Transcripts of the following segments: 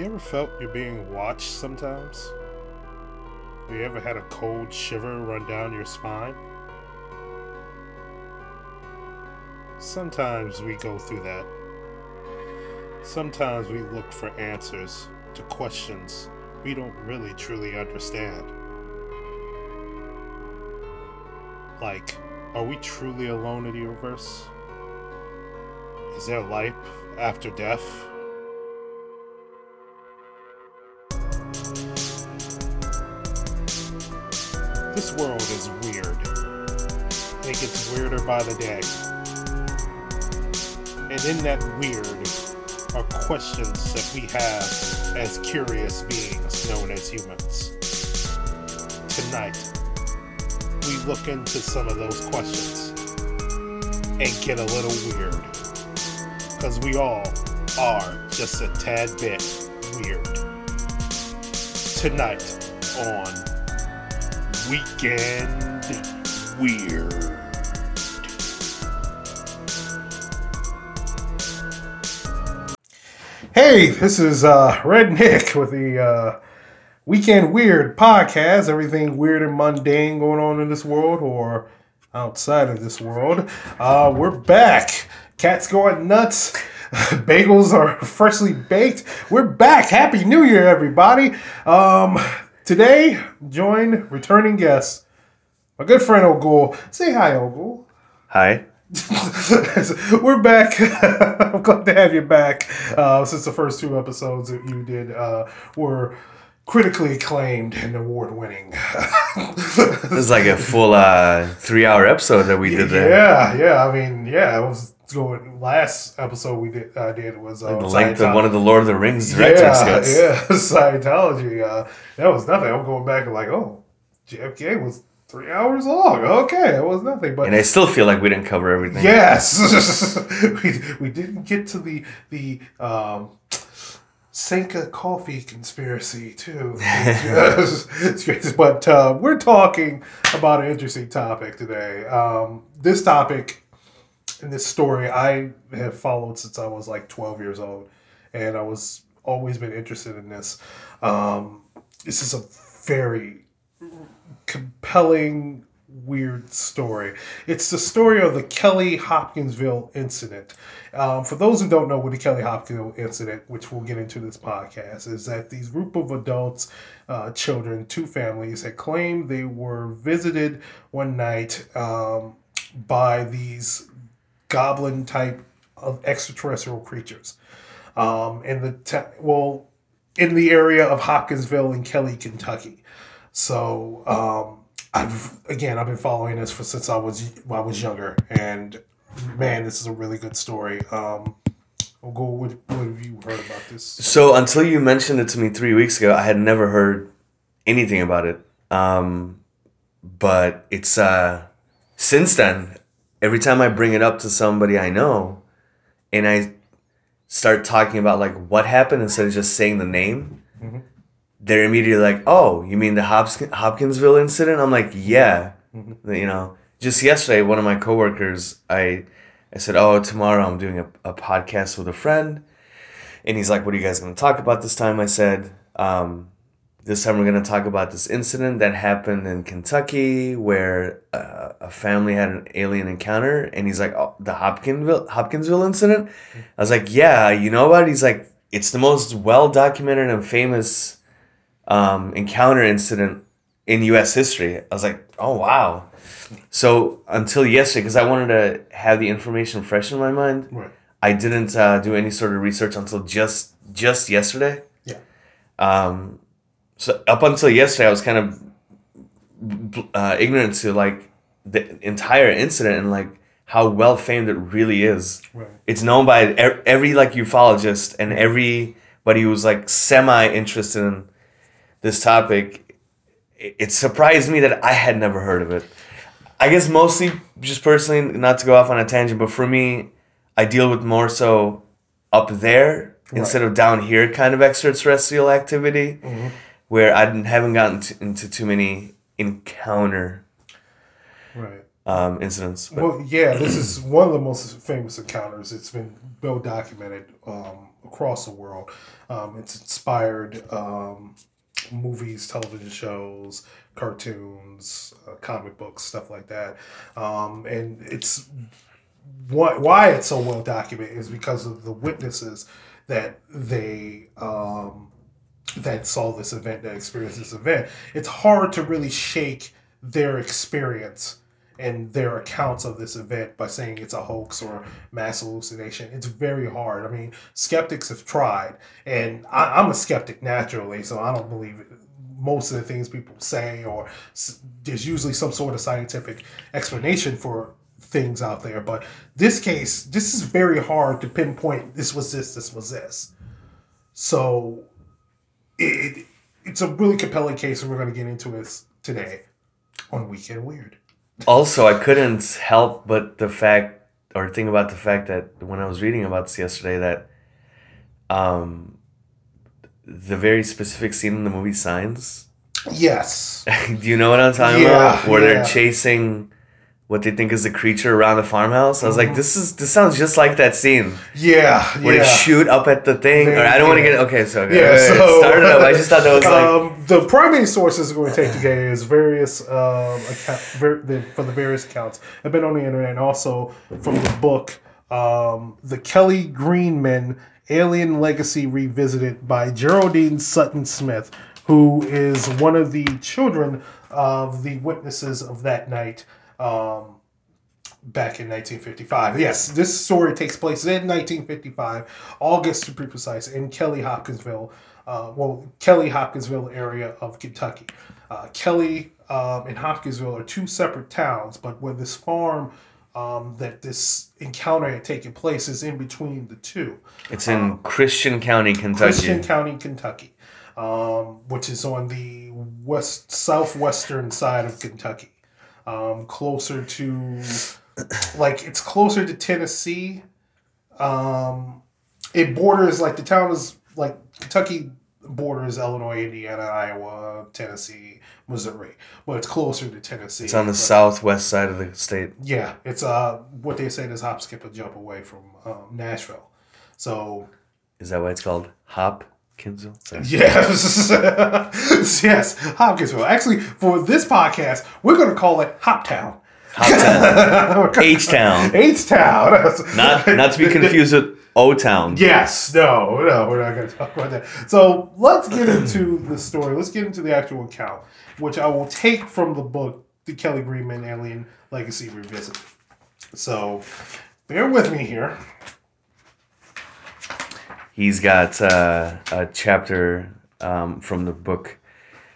You ever felt you're being watched sometimes? Have you ever had a cold shiver run down your spine? Sometimes we go through that. Sometimes we look for answers to questions we don't really truly understand. Like, are we truly alone in the universe? Is there life after death? This world is weird. It gets weirder by the day. And in that weird are questions that we have as curious beings known as humans. Tonight, we look into some of those questions and get a little weird. Because we all are just a tad bit weird. Tonight on Weekend Weird. Hey, this is uh, RedNick with the uh, Weekend Weird podcast. Everything weird and mundane going on in this world or outside of this world. Uh, we're back. Cats going nuts. Bagels are freshly baked. We're back. Happy New Year, everybody. Um, today, join returning guests, my good friend Ogul. Say hi, Ogul. Hi. We're back. I'm glad to have you back. Uh, since the first two episodes that you did uh, were critically acclaimed and award winning. This is like a full uh, three hour episode that we did there. Yeah, yeah. I mean, yeah. It was going. Last episode we did uh, did was uh, The length of one of the Lord of the Rings director's yeah, yeah, Scientology. Uh, that was nothing. I'm going back and like, oh, JFK was three hours long. Okay, it was nothing. But And I still feel like we didn't cover everything. Yes, we, we didn't get to the the um, Sanka coffee conspiracy too. Yes, it's great. But uh, we're talking about an interesting topic today. Um, this topic this story I have followed since I was like twelve years old, and I was always been interested in this. Um, this is a very compelling, weird story. It's the story of the Kelly Hopkinsville incident. Um, for those who don't know what the Kelly Hopkinsville incident, which we'll get into this podcast, is that these group of adults, uh, children, two families, had claimed they were visited one night um, by these goblin type of extraterrestrial creatures. Um, in the ta- well, in the area of Hopkinsville in Kelly, Kentucky. So um, I've again I've been following this for since I was I was younger, and man, this is a really good story. Um, I'll go. What, what have you heard about this? So until you mentioned it to me three weeks ago, I had never heard anything about it. Um, but it's uh, since then, every time I bring it up to somebody I know, and I start talking about like what happened instead of just saying the name, Mhm. they're immediately like, "Oh, you mean the Hopkins- Hopkinsville incident?" I'm like, "Yeah." You know, just yesterday, one of my coworkers, I, I said, "Oh, tomorrow I'm doing a, a podcast with a friend." And he's like, What are you guys going to talk about this time? I said, um, This time we're going to talk about this incident that happened in Kentucky where uh, a family had an alien encounter. And he's like, oh, The Hopkinsville, Hopkinsville incident? I was like, Yeah, you know what? He's like, It's the most well documented and famous um, encounter incident in U.S. history. I was like, Oh, wow. So until yesterday, because I wanted to have the information fresh in my mind, Right. I didn't uh, do any sort of research until just just yesterday. Yeah. Um, so up until yesterday, I was kind of uh, ignorant to like the entire incident and like how well famed it really is. Right. It's known by every like ufologist and everybody who's like semi interested in this topic. It, it surprised me that I had never heard of it. I guess mostly just personally, not to go off on a tangent, but for me, I deal with more so up there instead of down here kind of extraterrestrial activity, where I haven't gotten to, into too many encounter Right. um, incidents. But Well, yeah, this is one of the most famous encounters. It's been well documented um, across the world. Um, it's inspired um, movies, television shows, cartoons, uh, comic books, stuff like that. Um, and it's why, why it's so well documented is because of the witnesses that they um, that saw this event, that experienced this event. It's hard to really shake their experience and their accounts of this event by saying it's a hoax or mass hallucination. It's very hard. I mean, skeptics have tried, and I, I'm a skeptic naturally, so I don't believe it. most of the things people say, or there's usually some sort of scientific explanation for things out there. But this case, this is very hard to pinpoint. This was this. This was this. So it, it it's a really compelling case, and we're going to get into it today on Weekend Weird. Also, I couldn't help but the fact or think about the fact that when I was reading about this yesterday that um the very specific scene in the movie Signs. Yes. Do you know what I'm talking Yeah, about? Where yeah. they're chasing what they think is a creature around the farmhouse. I was like, this is this sounds just like that scene Yeah. where yeah. they shoot up at the thing. Or I don't want to get okay. So okay, Yeah, so start it up. I just thought that was like um, the primary sources we're going to take today is various um, account, ver- the, from the various accounts. I've been on the internet and also from the book, um, the Kelly Green Men Alien Legacy Revisited by Geraldine Sutton Stith, who is one of the children of the witnesses of that night. Um, back in 1955. Yes, this story takes place in 1955, August to be precise, in Kelly Hopkinsville, uh, well, Kelly Hopkinsville area of Kentucky. Uh, Kelly um, and Hopkinsville are two separate towns, but where this farm um, that this encounter had taken place is in between the two. it's in Christian County, Kentucky. Christian County, Kentucky, um, which is on the west southwestern side of Kentucky, um, closer to like it's closer to Tennessee. Um, it borders like the town is like Kentucky borders Illinois, Indiana, Iowa, Tennessee, Missouri, but it's closer to Tennessee. It's on the But- southwest side of the state. Yeah, it's uh what they say is hop, skip, and jump away from um, Nashville. So Is that why it's called Hopkinsville? Yes, yes, Hopkinsville. Actually, for this podcast, we're going to call it Hoptown. Hoptown. H Town. H Town. Not not to be confused with O Town. Yes, no, no, we're not going to talk about that. So let's get into the story. Let's get into the actual account, which I will take from the book, The Kelly Green Men Alien Legacy Revisit. So bear with me here. He's got uh, a chapter um, from the book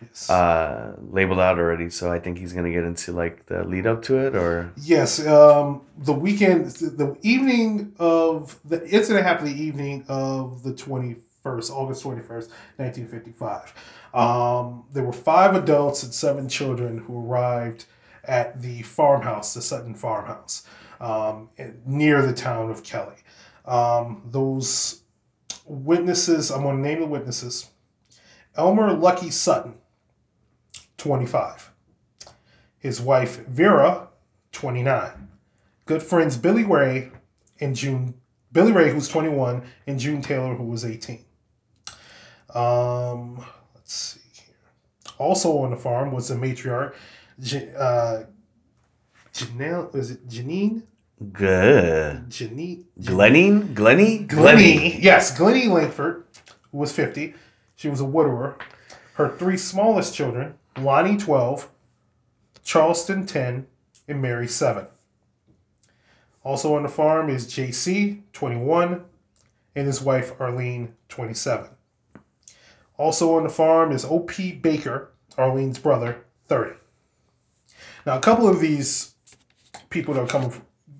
Yes. uh, labeled out already, so I think he's gonna get into like the lead up to it, or Yes, um, the weekend, the evening of the incident happened the evening of the 21st, August 21st, 1955. Um, there were five adults and seven children who arrived at the farmhouse, the Sutton farmhouse, um, near the town of Kelly. Um, those witnesses, I'm going to name the witnesses Elmer Lucky Sutton, 25. His wife, Vera, 29. Good friends Billy Ray and June Billy Ray, who's 21, and June Taylor, who was 18. Um, let's see here. Also on the farm was the matriarch, J- uh, Janelle, is it Janine? Good. Janine? Glennie, Glennie, Glennie. Yes, Glennie Lankford, was 50. She was a widower. Her three smallest children, Lonnie, 12, Charleston, 10, and Mary, 7. Also on the farm is JC, 21, and his wife, Arlene, 27. Also on the farm is O.P. Baker, Arlene's brother, 30. Now, a couple of these people that were coming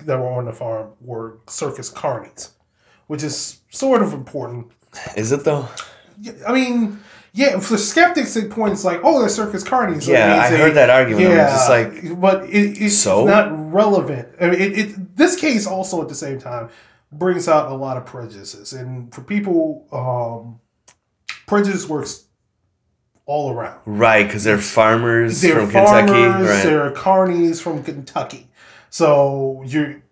that were on the farm were circus carnies, which is sort of important. Is it though? I mean, yeah, for skeptics, it points like, oh, they're circus carnies. so Yeah, I heard that argument. Yeah, just like, but it, it's So? not relevant. I mean, it, it this case also at the same time brings out a lot of prejudices, and for people, um, prejudice works all around. right, because they're farmers They're from farmers, Kentucky, right? they're carnies from Kentucky. So you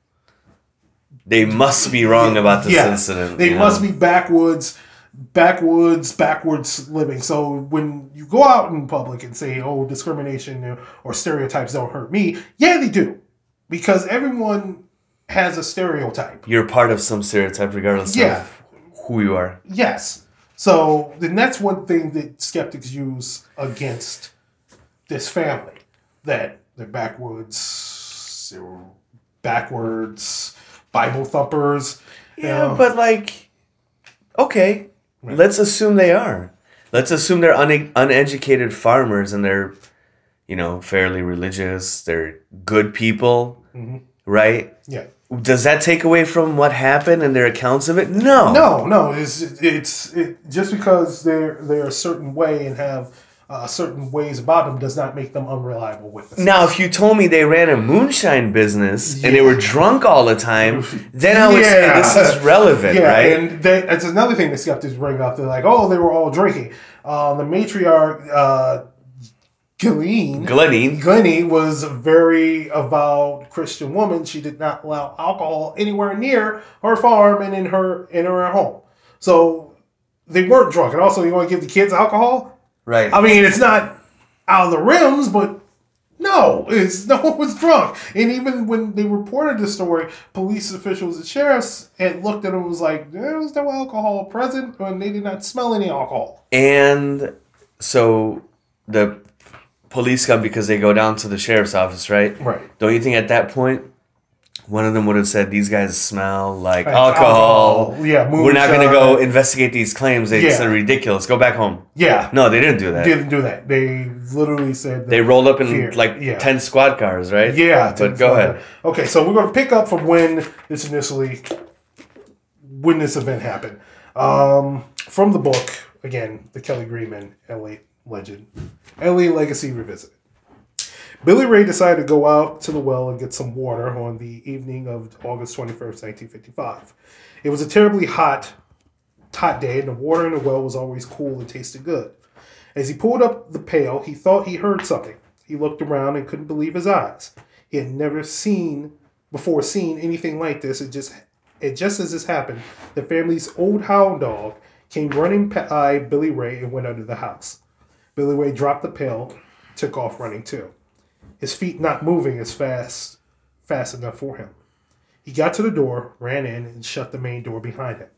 they must be wrong about this Yeah, incident. They must know? be backwoods, backwoods, backwards living. So when you go out in public and say, "Oh, discrimination or stereotypes don't hurt me," yeah, they do, because everyone has a stereotype. You're part of some stereotype, regardless Yeah. of who you are. Yes. So then that's one thing that skeptics use against this family that they're backwoods, they're backwards Bible thumpers. you Yeah, know. but like, okay, let's assume they are. Let's assume they're une- uneducated farmers and they're, you know, fairly religious. They're good people, Mm-hmm. right? yeah. Does that take away from what happened and their accounts of it? No. No, no. It's it's it, just because they're they're a certain way and have uh, certain ways about them does not make them unreliable witnesses. Now, if you told me they ran a moonshine business and they were drunk all the time, then I would say this is relevant, yeah, right? and they, it's another thing the skeptics bring up. They're like, "Oh, they were all drinking." Uh, the matriarch, uh, Ghislaine, Glennie, Glennie was a very avowed Christian woman. She did not allow alcohol anywhere near her farm and in her in her home. So they weren't drunk. And also, you want to give the kids alcohol? Right? I mean, it's not out of the rims, but no, it's no one was drunk. And even when they reported the story, police officials and sheriffs had looked at it and was like, there was no alcohol present, and they did not smell any alcohol. And so the police come because they go down to the sheriff's office, right? Right. Don't you think at that point one of them would have said these guys smell like Like alcohol? alcohol. Yeah, We're not gonna go investigate these claims. They Yeah. said ridiculous. Go back home. Yeah. No, they didn't do that. Didn't do that. They literally said that They rolled up in Fear, like yeah. ten squad cars, right? Yeah, But go ahead. Okay, so we're going to pick up from when this initially, when this event happened. Um, from the book, again, the Kelly Green Men LA legend, Alien Legacy Revisited. Billy Ray decided to go out to the well and get some water on the evening of August 21st, 1955. It was a terribly hot, hot day, and the water in the well was always cool and tasted good. As he pulled up the pail, he thought he heard something. He looked around and couldn't believe his eyes. He had never seen before seen anything like this. It just it just as this happened, the family's old hound dog came running by Billy Ray and went under the house. Billy Ray dropped the pail, took off running too. His feet not moving as fast fast enough for him. He got to the door, ran in, and shut the main door behind him.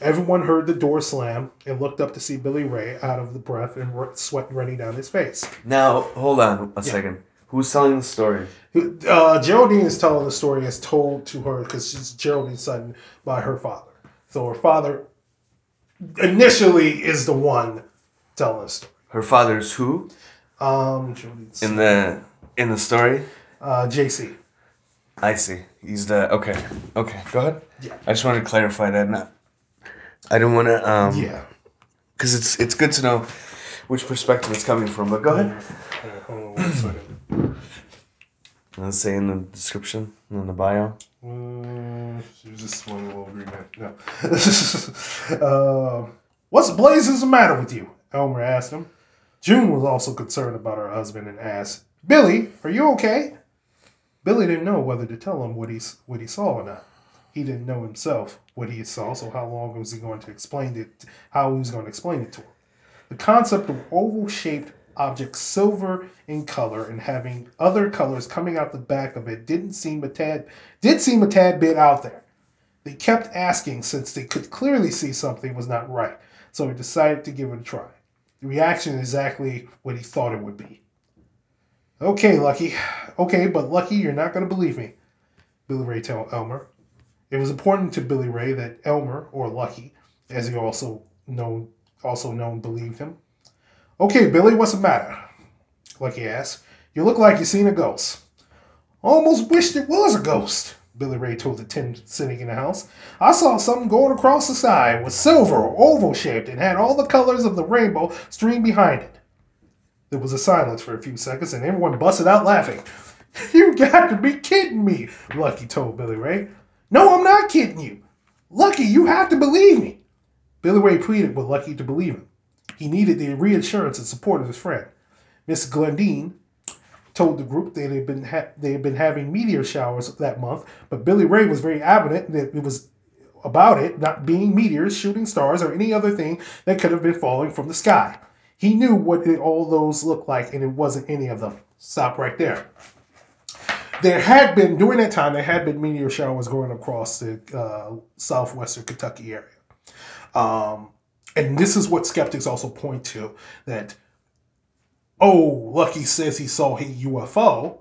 Everyone heard the door slam and looked up to see Billy Ray out of the breath and sweat running down his face. Now hold on a second. Who's telling the story? Uh, Geraldine is telling the story as told to her because she's Geraldine's son by her father. So her father initially is the one telling the story. Her father's who Um, Geraldine's in the in the story? uh, JC. I see. He's the okay. Okay, go ahead. Yeah. I just wanted to clarify that. Not, I didn't want to um Yeah. because it's it's good to know which perspective it's coming from. But go ahead. Hold on one second. Let's say in the description in the bio. Uh, just one little agreement. No. uh, what's the blazes the matter with you? Elmer asked him. June was also concerned about her husband and asked, Billy, are you okay? Billy didn't know whether to tell him what he, what he saw or not. He didn't know himself what he saw, so how long was he going to explain it, how he was going to explain it to him. The concept of oval shaped objects, silver in color, and having other colors coming out the back of it didn't seem a tad did seem a tad bit out there. They kept asking since they could clearly see something was not right, so he decided to give it a try. The reaction is exactly what he thought it would be. Okay, Lucky. Okay, but Lucky, you're not going to believe me. Billy Ray told Elmer. It was important to Billy Ray that Elmer, or Lucky, as he also known also known believed him. Okay, Billy, what's the matter? Lucky asked. You look like you seen a ghost. Almost wished it was a ghost, Billy Ray told the ten sitting in the house. I saw something going across the sky. Was silver oval shaped and had all the colors of the rainbow streamed behind it. There was a silence for a few seconds and everyone busted out laughing. You got to be kidding me, Lucky told Billy Ray. No, I'm not kidding you. Lucky, you have to believe me. Billy Ray pleaded with Lucky to believe him. He needed the reassurance and support of his friend. Miss Glendine, told the group that they had been ha- they had been having meteor showers that month, but Billy Ray was very adamant that it was about it not being meteors, shooting stars, or any other thing that could have been falling from the sky. He knew what it, all those looked like, and it wasn't any of them. Stop right there. There had been during that time there had been meteor showers going across the uh, southwestern Kentucky area, um, and this is what skeptics also point to that. Oh, Lucky says he saw a UFO,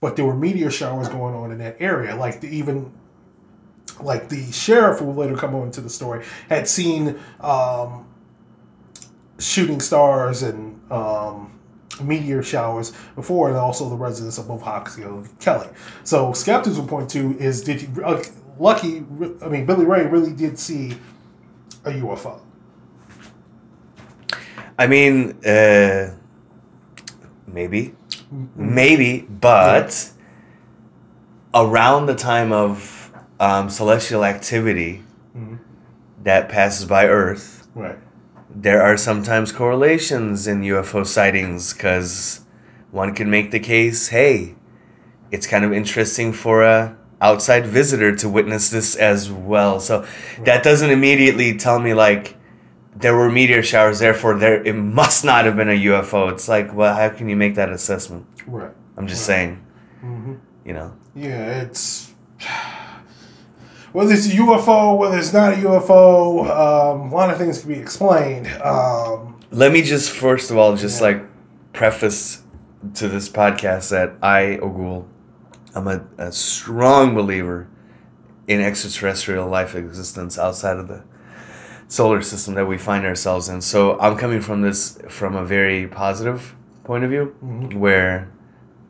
but there were meteor showers going on in that area. Like the, even like the sheriff who later come on to the story had seen um, shooting stars and um, meteor showers before, and also the residents of both Hoxie and Kelly. So skeptics will point to is did he, uh, Lucky? I mean, Billy Ray really did see a UFO. I mean, uh, maybe, maybe, but around the time of um, celestial activity that passes by Earth, Right. There are sometimes correlations in UFO sightings because one can make the case, hey, it's kind of interesting for a outside visitor to witness this as well. So that doesn't immediately tell me like there were meteor showers, therefore there it must not have been a UFO. It's like, well, how can you make that assessment? Right. I'm just Right. saying, Mm-hmm. you know. Yeah, it's whether it's a UFO, whether it's not a UFO. Um, a lot of things can be explained. Um, Let me just first of all just Yeah. like preface to this podcast that I Ogul, I'm a, a strong believer in extraterrestrial life existence outside of the solar system that we find ourselves in. So I'm coming from this from a very positive point of view, Mhm. where,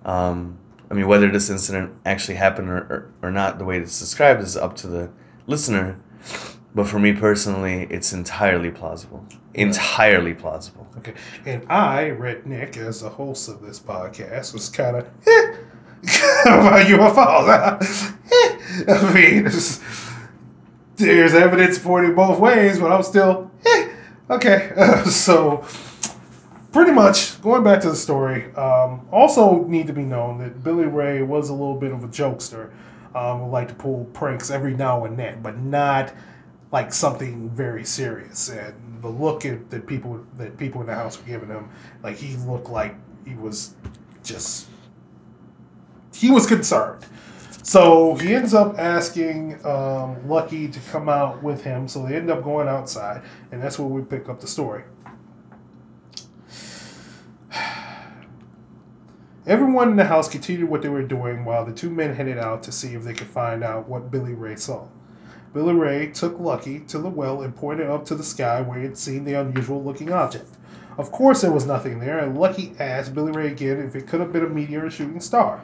um, I mean, whether this incident actually happened or, or, or not, the way it's described is up to the listener. But for me personally, it's entirely plausible. Entirely plausible. okay, and I, RedNick, as the host of this podcast, was kind of eh, about UFOs. Eh. I mean, there's evidence pointing both ways, but I'm still eh, okay. so. Pretty much, going back to the story, um, also need to be known that Billy Ray was a little bit of a jokester, um, who liked to pull pranks every now and then, but not like something very serious. And the look at, that people that people in the house were giving him, like he looked like he was just he was concerned. So he ends up asking um, Lucky to come out with him. So they end up going outside, and that's where we pick up the story. Everyone in the house continued what they were doing while the two men headed out to see if they could find out what Billy Ray saw. Billy Ray took Lucky to the well and pointed up to the sky where he had seen the unusual looking object. Of course, there was nothing there, and Lucky asked Billy Ray again if it could have been a meteor or shooting star.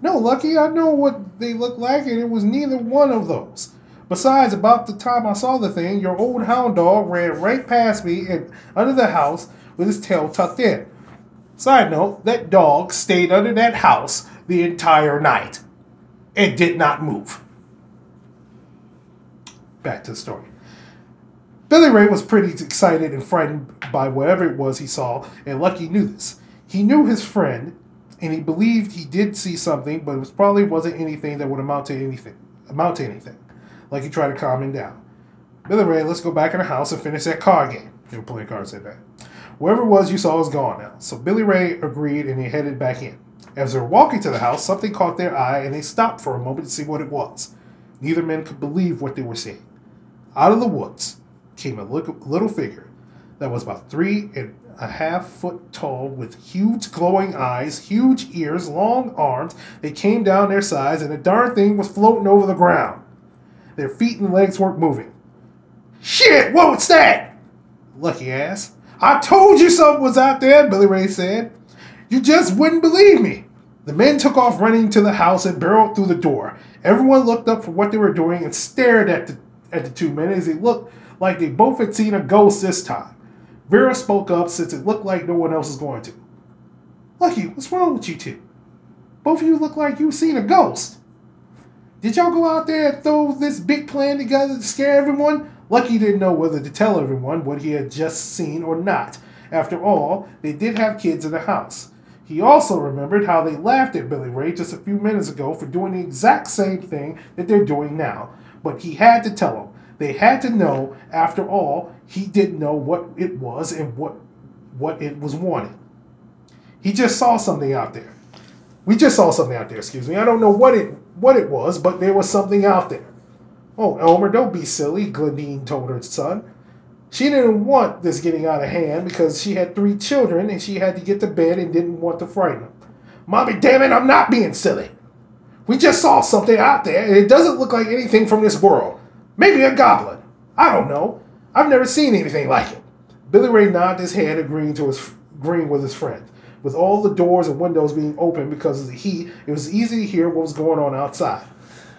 No, Lucky, I know what they look like, and it was neither one of those. Besides, about the time I saw the thing, your old hound dog ran right past me and under the house with his tail tucked in. Side note, that dog stayed under that house the entire night. It did not move. Back to the story. Billy Ray was pretty excited and frightened by whatever it was he saw, and Lucky knew this. He knew his friend, and he believed he did see something, but it was probably wasn't anything that would amount to anything. Amount to anything. Like he tried to calm him down. Billy Ray, let's go back in the house and finish that card game. They were playing cards that day. Whoever it was you saw is gone now. So Billy Ray agreed and he headed back in. As they were walking to the house, something caught their eye and they stopped for a moment to see what it was. Neither man could believe what they were seeing. Out of the woods came a little little figure that was about three and a half foot tall with huge glowing eyes, huge ears, long arms. They came down their sides and the darn thing was floating over the ground. Their feet and legs weren't moving. Shit, what's that? Lucky ass. I told you something was out there, Billy Ray said. You just wouldn't believe me. The men took off running to the house and barreled through the door. Everyone looked up for what they were doing and stared at the at the two men as they looked like they both had seen a ghost this time. Vera spoke up since it looked like no one else was going to. Lucky, what's wrong with you two? Both of you look like you've seen a ghost. Did y'all go out there and throw this big plan together to scare everyone? Lucky didn't know whether to tell everyone what he had just seen or not. After all, they did have kids in the house. He also remembered how they laughed at Billy Ray just a few minutes ago for doing the exact same thing that they're doing now. But he had to tell them. They had to know, after all, he didn't know what it was and what what it was wanting. He just saw something out there. We just saw something out there, excuse me. I don't know what it what it was, but there was something out there. Oh, Elmer, don't be silly, Gleneen told her son. She didn't want this getting out of hand because she had three children and she had to get to bed and didn't want to frighten them. Mommy, damn it, I'm not being silly. We just saw something out there and it doesn't look like anything from this world. Maybe a goblin. I don't know. I've never seen anything like it. Billy Ray nodded his head, agreeing to his agreeing with his friend. With all the doors and windows being open because of the heat, it was easy to hear what was going on outside.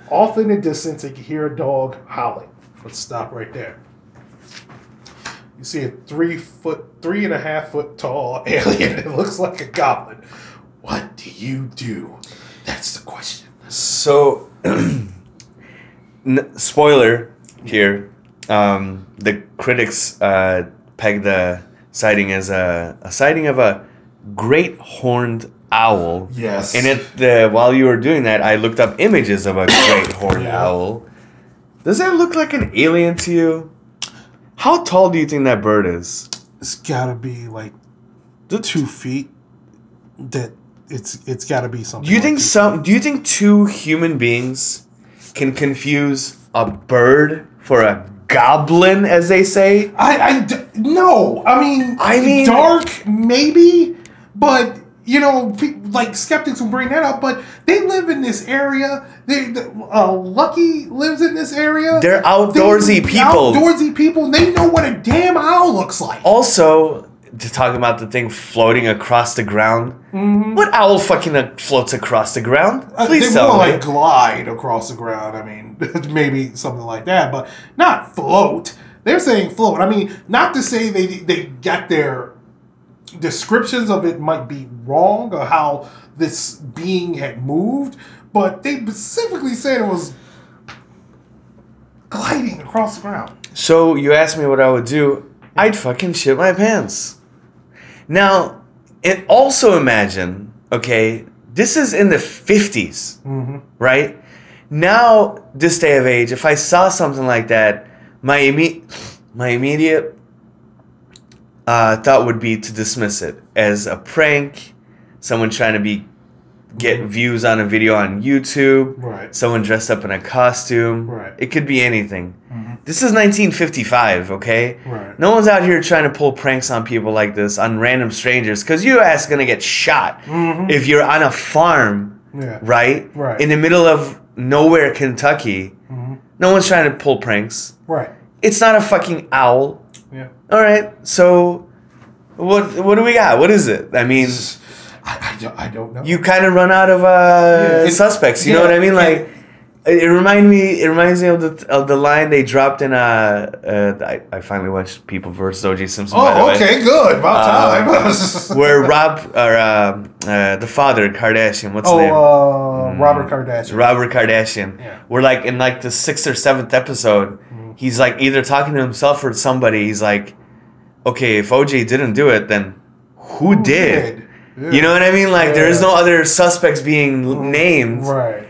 Off in the distance, they could hear a dog howling. Let's stop right there. You see a three foot, three and a half foot tall alien. It looks like a goblin. What do you do? That's the question. So, n- spoiler here. Um, the critics uh, peg the sighting as a, a sighting of a great horned owl. Yes. And it the while you were doing that, I looked up images of a great horned Yeah. owl. Does that look like an alien to you? How tall do you think that bird is? It's gotta be like the two feet. That it's it's gotta be something. Do you like think some? Do you think two human beings can confuse a bird for a goblin, as they say? I, I d- no. I mean, I mean- dark maybe, but you know, like skeptics will bring that up. But they live in this area. They, the, uh, Lucky lives in this area. They're outdoorsy They- people. Outdoorsy people. They know what a damn owl looks like. Also, to talk about the thing floating across the ground. What owl fucking uh, floats across the ground? Uh, Please they tell more me. like glide across the ground. I mean, maybe something like that, but not float. They're saying float. I mean, not to say they they got their descriptions of it might be wrong or how this being had moved, but they specifically said it was gliding across the ground. So you asked me what I would do. I'd fucking shit my pants. Now, and also imagine, okay, this is in the 50s, mm-hmm. right? Now, this day of age, if I saw something like that, my imme- my immediate uh, thought would be to dismiss it as a prank, someone trying to be get views on a video on YouTube, Right. someone dressed up in a costume. Right. It could be anything. This is 1955, okay? Right. No one's out here trying to pull pranks on people like this, on random strangers, because your ass gonna get shot if you're on a farm, Yeah. right? Right. In the middle of nowhere, Kentucky. Mm-hmm. No one's trying to pull pranks. Right. It's not a fucking owl. Yeah. All right, so what what do we got? What is it? I mean, I, I, don't, I don't know. you kind of run out of uh, Yeah, it- suspects. You know what I mean? yeah. Like, it, it remind me. It reminds me of the of the line they dropped in. Uh, uh I, I finally watched People versus O.J. Simpson. by the Oh, way, okay, good. About time. Where Rob or uh, uh, the father Kardashian, what's oh, his name? uh, Robert Kardashian. Robert Kardashian. Yeah. We're like in like the sixth or seventh episode. He's like either talking to himself or somebody. He's like, okay, if OJ didn't do it, then who, did? did? Yeah. You know what I mean? Like there is no other suspects being named. Right.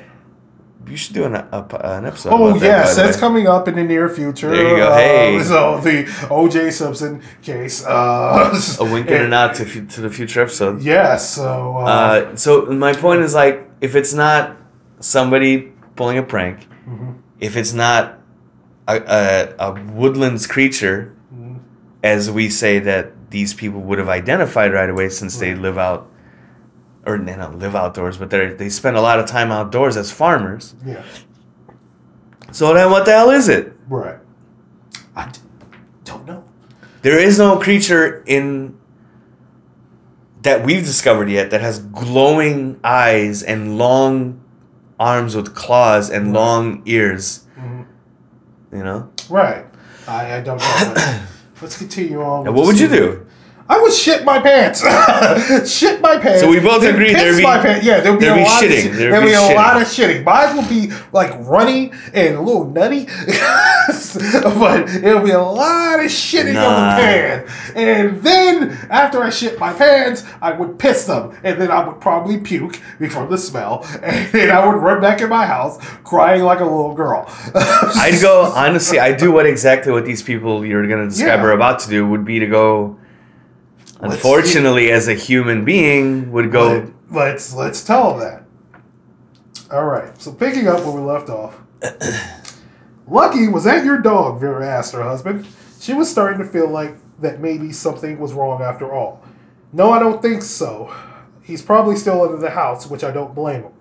You should do an, a, an episode. Oh that, yes, by that's coming up in the near future. There you go. Uh, Hey. so the O.J. Simpson case. Uh, a wink and a nod to, to the future episode. Yes. So. Uh, Uh, so my point is like, if it's not somebody pulling a prank, Mm-hmm. if it's not a, a, a woodlands creature, Mm-hmm. as we say that these people would have identified right away since they live out, or they don't live outdoors, but they they spend a lot of time outdoors as farmers. yeah. So then, what the hell is it? Right. I d- don't know. There is no creature in that we've discovered yet that has glowing eyes and long arms with claws and long ears. Mm-hmm. You know? Right. I, I don't know. Let's continue on. Now, what would you do? I would shit my pants. shit my pants. So we both agree piss there'd be- my pants. Yeah, there'd be a be lot shitting. of shit. There'd There'd be be a shitting. lot of shitting. Mine will be like runny and a little nutty, but it'll be a lot of shitting Nah. on the pan. And then after I shit my pants, I would piss them, and then I would probably puke from the smell, and then I would run back in my house crying like a little girl. I'd go honestly. I do what exactly what these people you're gonna describe Yeah. are about to do would be to go. Let's Unfortunately, as a human being, would go. Let- let's let's tell them that. All right. So picking up where we left off. Lucky, was that your dog? Vera asked her husband. She was starting to feel like that maybe something was wrong after all. No, I don't think so. He's probably still under the house, which I don't blame him.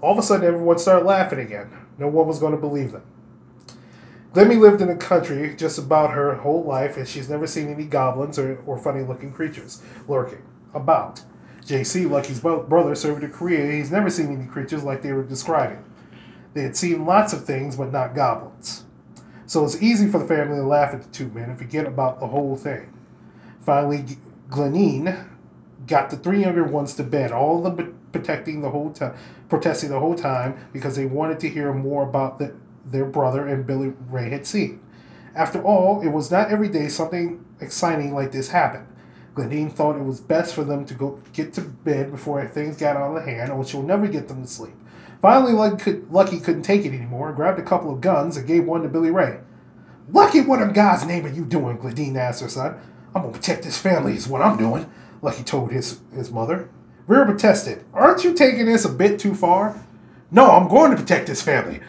All of a sudden, everyone started laughing again. No one was going to believe them. Glemmy lived in the country just about her whole life, and she's never seen any goblins or, or funny looking creatures lurking about. JC, Lucky's bro- brother, served in Korea. and He's never seen any creatures like they were describing. They had seen lots of things, but not goblins. So it's easy for the family to laugh at the two men and forget about the whole thing. Finally, Glenine got the three younger ones to bed, all of them protecting the whole time, protesting the whole time because they wanted to hear more about the, their brother and Billy Ray had seen. After all, it was not every day something exciting like this happened. Glenine thought it was best for them to go get to bed before things got out of hand, or she'll never get them to sleep. Finally, Lucky, could, Lucky couldn't take it anymore, grabbed a couple of guns and gave one to Billy Ray. Lucky, what in God's name are you doing? Gladine asked her son. I'm gonna protect this family, is what I'm doing, Lucky told his, his mother. Vera protested. Aren't you taking this a bit too far? No, I'm going to protect this family.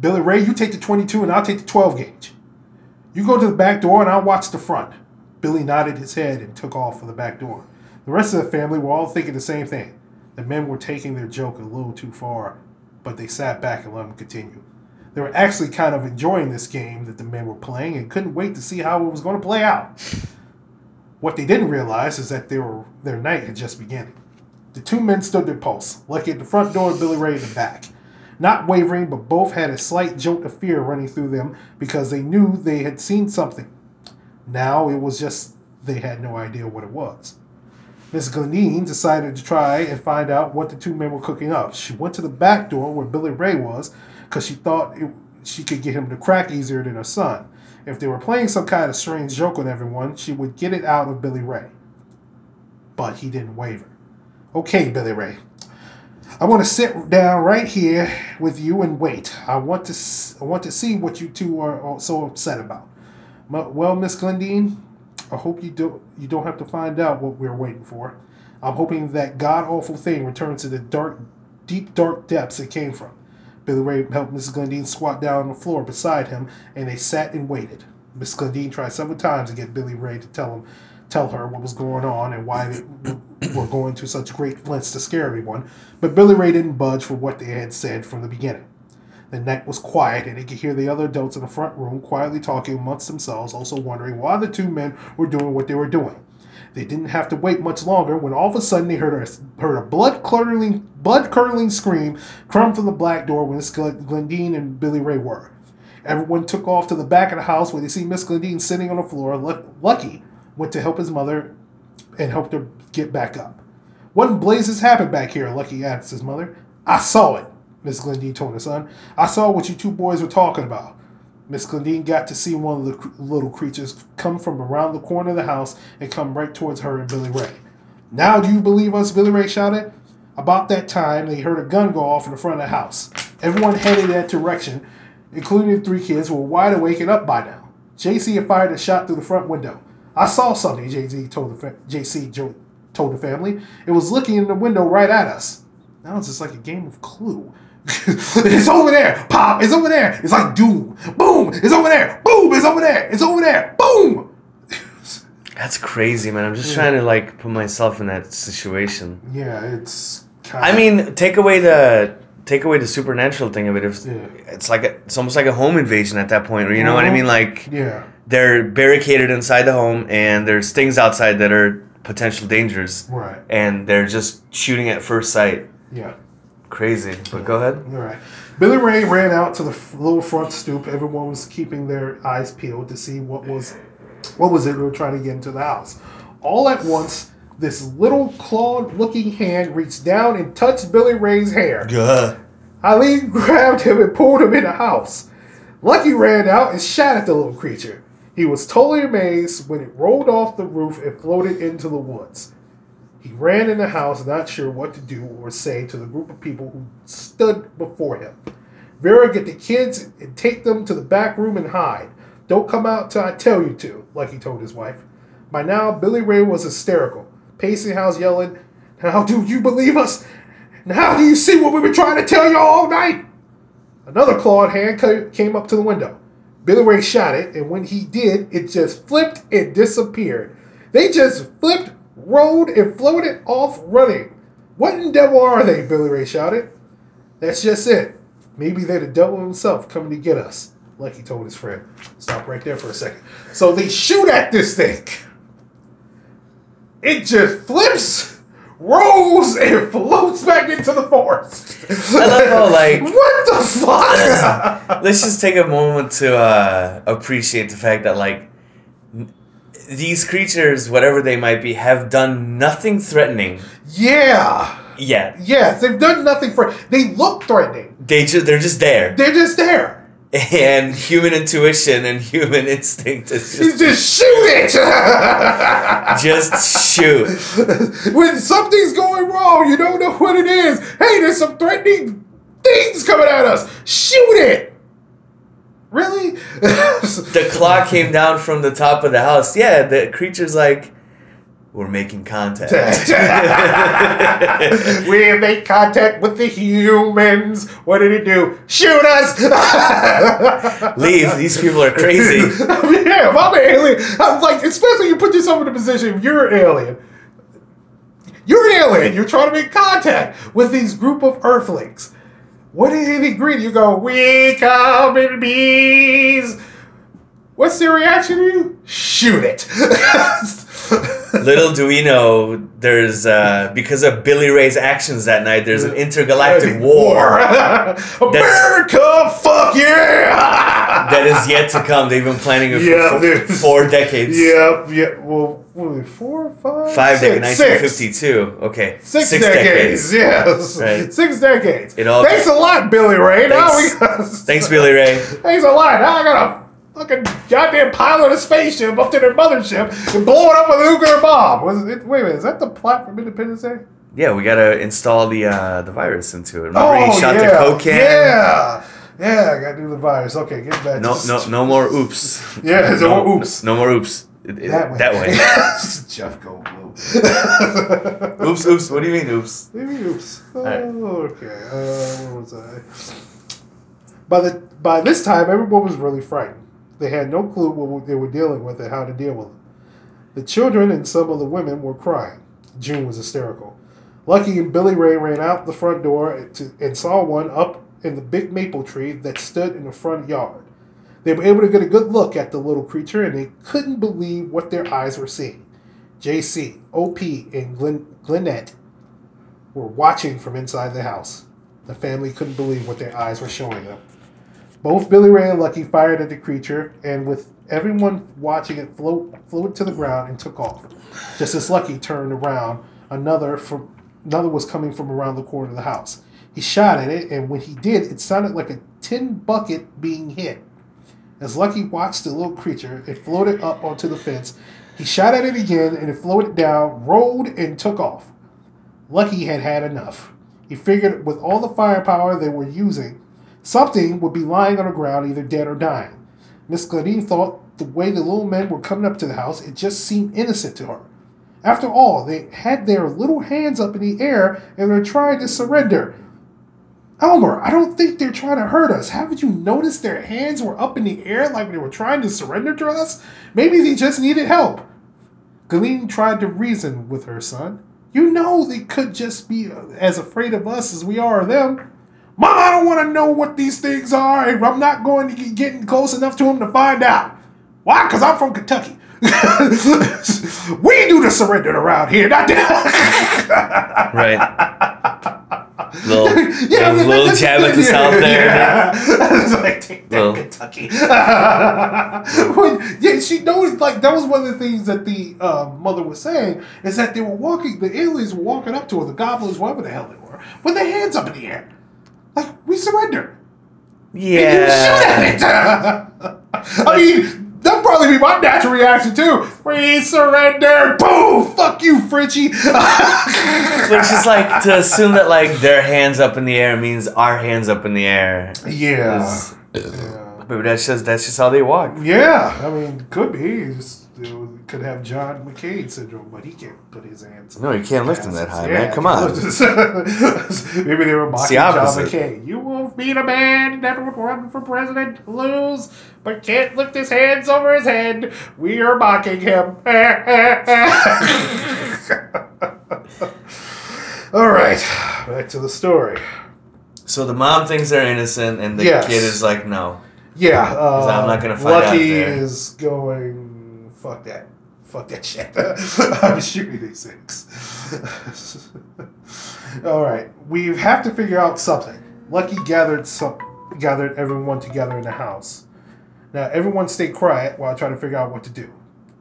Billy Ray, you take the 22 and I'll take the 12 gauge. You go to the back door and I'll watch the front. Billy nodded his head and took off for the back door. The rest of the family were all thinking the same thing. The men were taking their joke a little too far, but they sat back and let them continue. They were actually kind of enjoying this game that the men were playing and couldn't wait to see how it was going to play out. What they didn't realize is that they were, their night had just begun. The two men stood their posts, Lucky at the front door and Billy Ray in the back. Not wavering, but both had a slight jolt of fear running through them because they knew they had seen something. Now it was just they had no idea what it was. Miss Glenine decided to try and find out what the two men were cooking up. She went to the back door where Billy Ray was because she thought it, she could get him to crack easier than her son. If they were playing some kind of strange joke on everyone, she would get it out of Billy Ray. But he didn't waver. Okay, Billy Ray. I want to sit down right here with you and wait. I want to I want to see what you two are so upset about. Well, Miss Glendine, I hope you don't you don't have to find out what we're waiting for. I'm hoping that god awful thing returns to the dark, deep dark depths it came from. Billy Ray helped Mrs. Glendine squat down on the floor beside him, and they sat and waited. Miss Glendine tried several times to get Billy Ray to tell him, tell her what was going on and why they were going to such great lengths to scare everyone, but Billy Ray didn't budge for what they had said from the beginning. The night was quiet, and he could hear the other adults in the front room quietly talking amongst themselves, also wondering why the two men were doing what they were doing. They didn't have to wait much longer when all of a sudden they heard a, heard a blood curdling blood curdling scream come from the black door where Miss Glendine and Billy Ray were. Everyone took off to the back of the house where they see Miss Glendine sitting on the floor. Luck- Lucky went to help his mother and helped her get back up. What blazes happened back here? Lucky asked his mother. I saw it, Miss Glendine told her son. I saw what you two boys were talking about. Miss Glendine got to see one of the little creatures come from around the corner of the house and come right towards her and Billy Ray. Now do you believe us? Billy Ray shouted. About that time, they heard a gun go off in the front of the house. Everyone headed that direction, including the three kids who were wide awake and up by now. JC had fired a shot through the front window. I saw something, JC told the fa- JC jo- told the family. It was looking in the window right at us. Now it's just like a game of Clue. it's over there. Pop. It's over there. It's like Doom. Boom. It's over there. Boom. It's over there. It's over there. Boom. That's crazy, man. I'm just trying to like put myself in that situation. Yeah, it's. Kind I mean, take away the take away the supernatural thing of it. If Yeah. it's like a, it's almost like a home invasion at that point, or you know what I Mhm. mean? Like Yeah. They're barricaded inside the home, and there's things outside that are potential dangers, Right. and they're just shooting at first sight. Yeah. Crazy. But go ahead. All right. Billy Ray ran out to the f- little front stoop. Everyone was keeping their eyes peeled to see what was what was it they were trying to get into the house. All at once, this little clawed looking hand reached down and touched Billy Ray's hair. Ugh. Eileen grabbed him and pulled him in the house. Lucky ran out and shot at the little creature. He was totally amazed when it rolled off the roof and floated into the woods. He ran in the house, not sure what to do or say to the group of people who stood before him. Vera, get the kids and take them to the back room and hide. Don't come out till I tell you to, like he told his wife. By now, Billy Ray was hysterical, pacing house, yelling, Now do you believe us? Now do you see what we've been trying to tell you all night? Another clawed hand came up to the window. Billy Ray shot it, and when he did, it just flipped and disappeared. They just flipped, rolled, and floated off running. What in devil are they? Billy Ray shouted. That's just it. Maybe they're the devil himself coming to get us, Lucky told his friend. Stop right there for a second. So they shoot at this thing. It just flips, rolls, and floats back into the forest. I love how, like- what the fuck? Let's just take a moment to uh, appreciate the fact that like these creatures, whatever they might be, have done nothing threatening yeah. Yeah. Yes, they've done nothing for. They look threatening. They just they're just there, They're just there. and human intuition and human instinct is just just shoot it. just shoot. when something's going wrong, you don't know what it is. Hey, there's some threatening things coming at us. Shoot it. Really? The clock came down from the top of the house. Yeah, the creature's like, we're making contact. we make contact with the humans. What did it do? Shoot us! Leave. These people are crazy. yeah, if I'm an alien, I'm like, especially you put yourself in a position if you're an alien. You're an alien. You're trying to make contact with these group of Earthlings. What did they agree? You go, we come in bees. What's the reaction to you? Shoot it. Little do we know, there's uh, because of Billy Ray's actions that night. There's an intergalactic war America, fuck yeah! that is yet to come. They've been planning it for Yeah, four, four decades. Yep, yeah. Well, what was it, four, five, Five six, decades. six. 1952. Okay. Six, decades. yes. Right. Six decades. It all- Thanks a lot, Billy Ray. Now we Thanks. Thanks, Billy Ray. Thanks a lot. Now I got a fucking goddamn pilot of a spaceship up to their mothership and blow it up with a nuclear bomb. Was it, wait a minute, is that the plot from Independence Day? Yeah, we gotta install the uh, the virus into it. Remember he shot Oh, yeah. the coke can? Yeah. Yeah, I gotta do the virus. Okay, get back No, no, no more oops. Yeah, no more oops. No more oops. It- it- That way. That way. Jeff Goldblum. oops, oops. What do you mean oops? Maybe oops. Oh, Alright. okay. Uh, where was I? By the by this time, everyone was really frightened. They had no clue what they were dealing with and how to deal with it. The children and some of the women were crying. June was hysterical. Lucky and Billy Ray ran out the front door to, and saw one up in the big maple tree that stood in the front yard. They were able to get a good look at the little creature and they couldn't believe what their eyes were seeing. JC, OP, and Glen, Glenette were watching from inside the house. The family couldn't believe what their eyes were showing them. Both Billy Ray and Lucky fired at the creature, and with everyone watching it float, floated to the ground and took off. Just as Lucky turned around, another from another was coming from around the corner of the house. He shot at it, and when he did, it sounded like a tin bucket being hit. As Lucky watched the little creature, it floated up onto the fence. He shot at it again, and it floated down, rolled, and took off. Lucky had had enough. He figured with all the firepower they were using, something would be lying on the ground, either dead or dying. Miss Gladine thought the way the little men were coming up to the house, it just seemed innocent to her. After all, they had their little hands up in the air and were trying to surrender. Elmer, I don't think they're trying to hurt us. Haven't you noticed their hands were up in the air like they were trying to surrender to us? Maybe they just needed help. Galeen tried to reason with her son. You know they could just be as afraid of us as we are of them. Mom, I don't want to know what these things are. and I'm not going to get getting close enough to them to find out. Why? Because I'm from Kentucky. we do the surrendering around here, not them. Right. Little, yeah, little, little jab at the south there. Yeah. It's like, take that, Little- Kentucky. When- yeah, she knows. Like that was one of the things that the uh, mother was saying is that they were walking. The aliens were walking up to her, the goblins, whatever the hell they were, with their hands up in the air, like we surrender. And you shoot Yeah. at it. I mean, that'd probably be my natural reaction too. We surrender. Boom. Fuck you, Frenchie. But it's just like to assume that like their hands up in the air means our hands up in the air. yeah. Is- yeah. Maybe that's just that's just how they walk. Yeah, I mean, could be. It's Just, it could have John McCain syndrome, but he can't put his hands. No, you can't lift them that high, Yeah, man. Come on. Maybe they were mocking the John. McCain. You will be the man that would run for president, lose, but can't lift his hands over his head. We are mocking him. All right, back to the story. So the mom thinks they're innocent, and the Yes. kid is like, no. Yeah, uh, I'm not gonna find out Lucky there. is going. Fuck that. Fuck that shit. I'm shooting these things. All right, we have to figure out something. Lucky gathered some, gathered everyone together in the house. Now everyone stayed quiet while I tried to figure out what to do.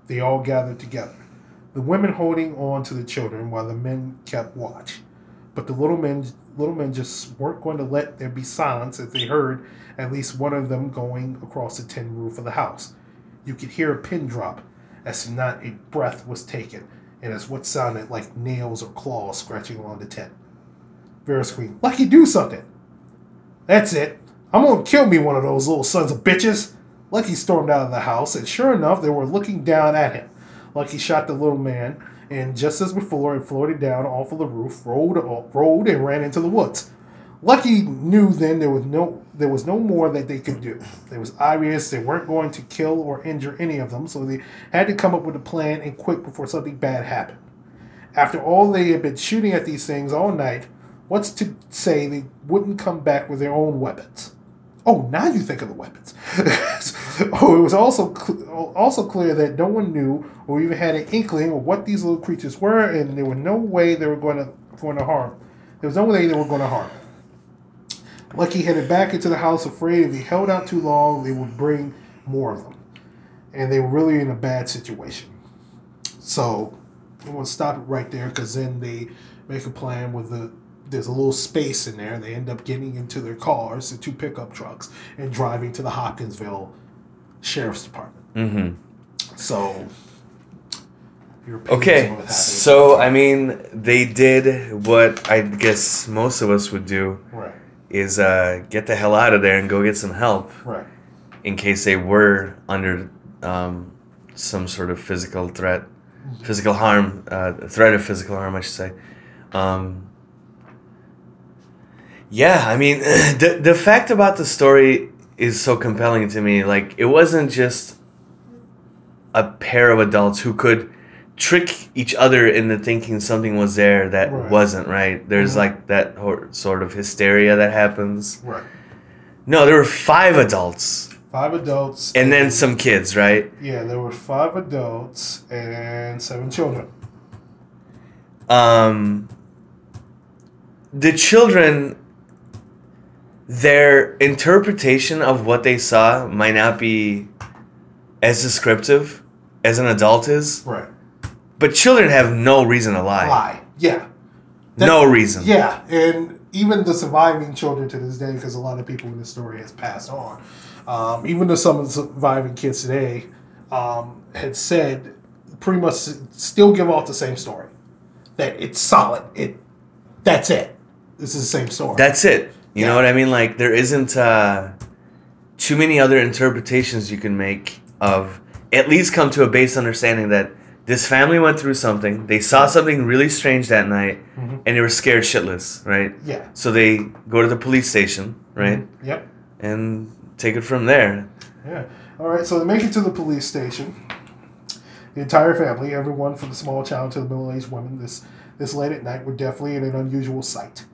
They all gathered together. The women holding on to the children while the men kept watch. But the little men, little men just weren't going to let there be silence as they heard at least one of them going across the tin roof of the house. You could hear a pin drop, as not a breath was taken, and as what sounded like nails or claws scratching along the tent. Vera screamed, Lucky, do something! That's it. I'm gonna kill me one of those little sons of bitches. Lucky stormed out of the house, and sure enough, they were looking down at him. Lucky shot the little man, and just as before, it floated down off of the roof, rolled, rolled, and ran into the woods. Lucky knew then there was no there was no more that they could do. It was obvious they weren't going to kill or injure any of them, so they had to come up with a plan and quick before something bad happened. After all they had been shooting at these things all night, what's to say they wouldn't come back with their own weapons? Oh, now you think of the weapons. oh, it was also cl- also clear that no one knew or even had an inkling of what these little creatures were, and there was no way they were going to going to harm. There was no way they were going to harm. Lucky headed back into the house, afraid if he held out too long, they would bring more of them, and they were really in a bad situation. So, I'm gonna stop it right there because then they make a plan with the. There's a little space in there. They end up getting into their cars, the two pickup trucks, and driving to the Hopkinsville Sheriff's Department. Mm-hmm. So, your Okay, so I mean, they did what I guess most of us would do right, is uh, get the hell out of there and go get some help right, in case they were under um, some sort of physical threat, physical harm, uh, threat of physical harm, I should say. Um, yeah, I mean, the the fact about the story is so compelling to me. Like, it wasn't just a pair of adults who could trick each other into thinking something was there that Right. wasn't right. There's Mhm. like that hor- sort of hysteria that happens. right. No, there were five adults Five adults, and then some kids, right? yeah, there were five adults and seven children. Um, the children, their interpretation of what they saw might not be as descriptive as an adult is, Right. But children have no reason to lie. Lie. Yeah. No reason. Yeah, and even the surviving children to this day, because a lot of people in the story has passed on. Um, even though some of the surviving kids today um, had said, pretty much still give off the same story, that it's solid. It, that's it. This is the same story. That's it. You Yeah. know what I mean? Like there isn't uh, too many other interpretations you can make of at least come to a base understanding that this family went through something. They saw something really strange that night, Mhm. and they were scared shitless, right? yeah. So they go to the police station, right, Yep. and take it from there. Yeah. All right. So they make it to the police station. The entire family, everyone from the small child to the middle-aged woman, this this late at night were definitely in an unusual sight.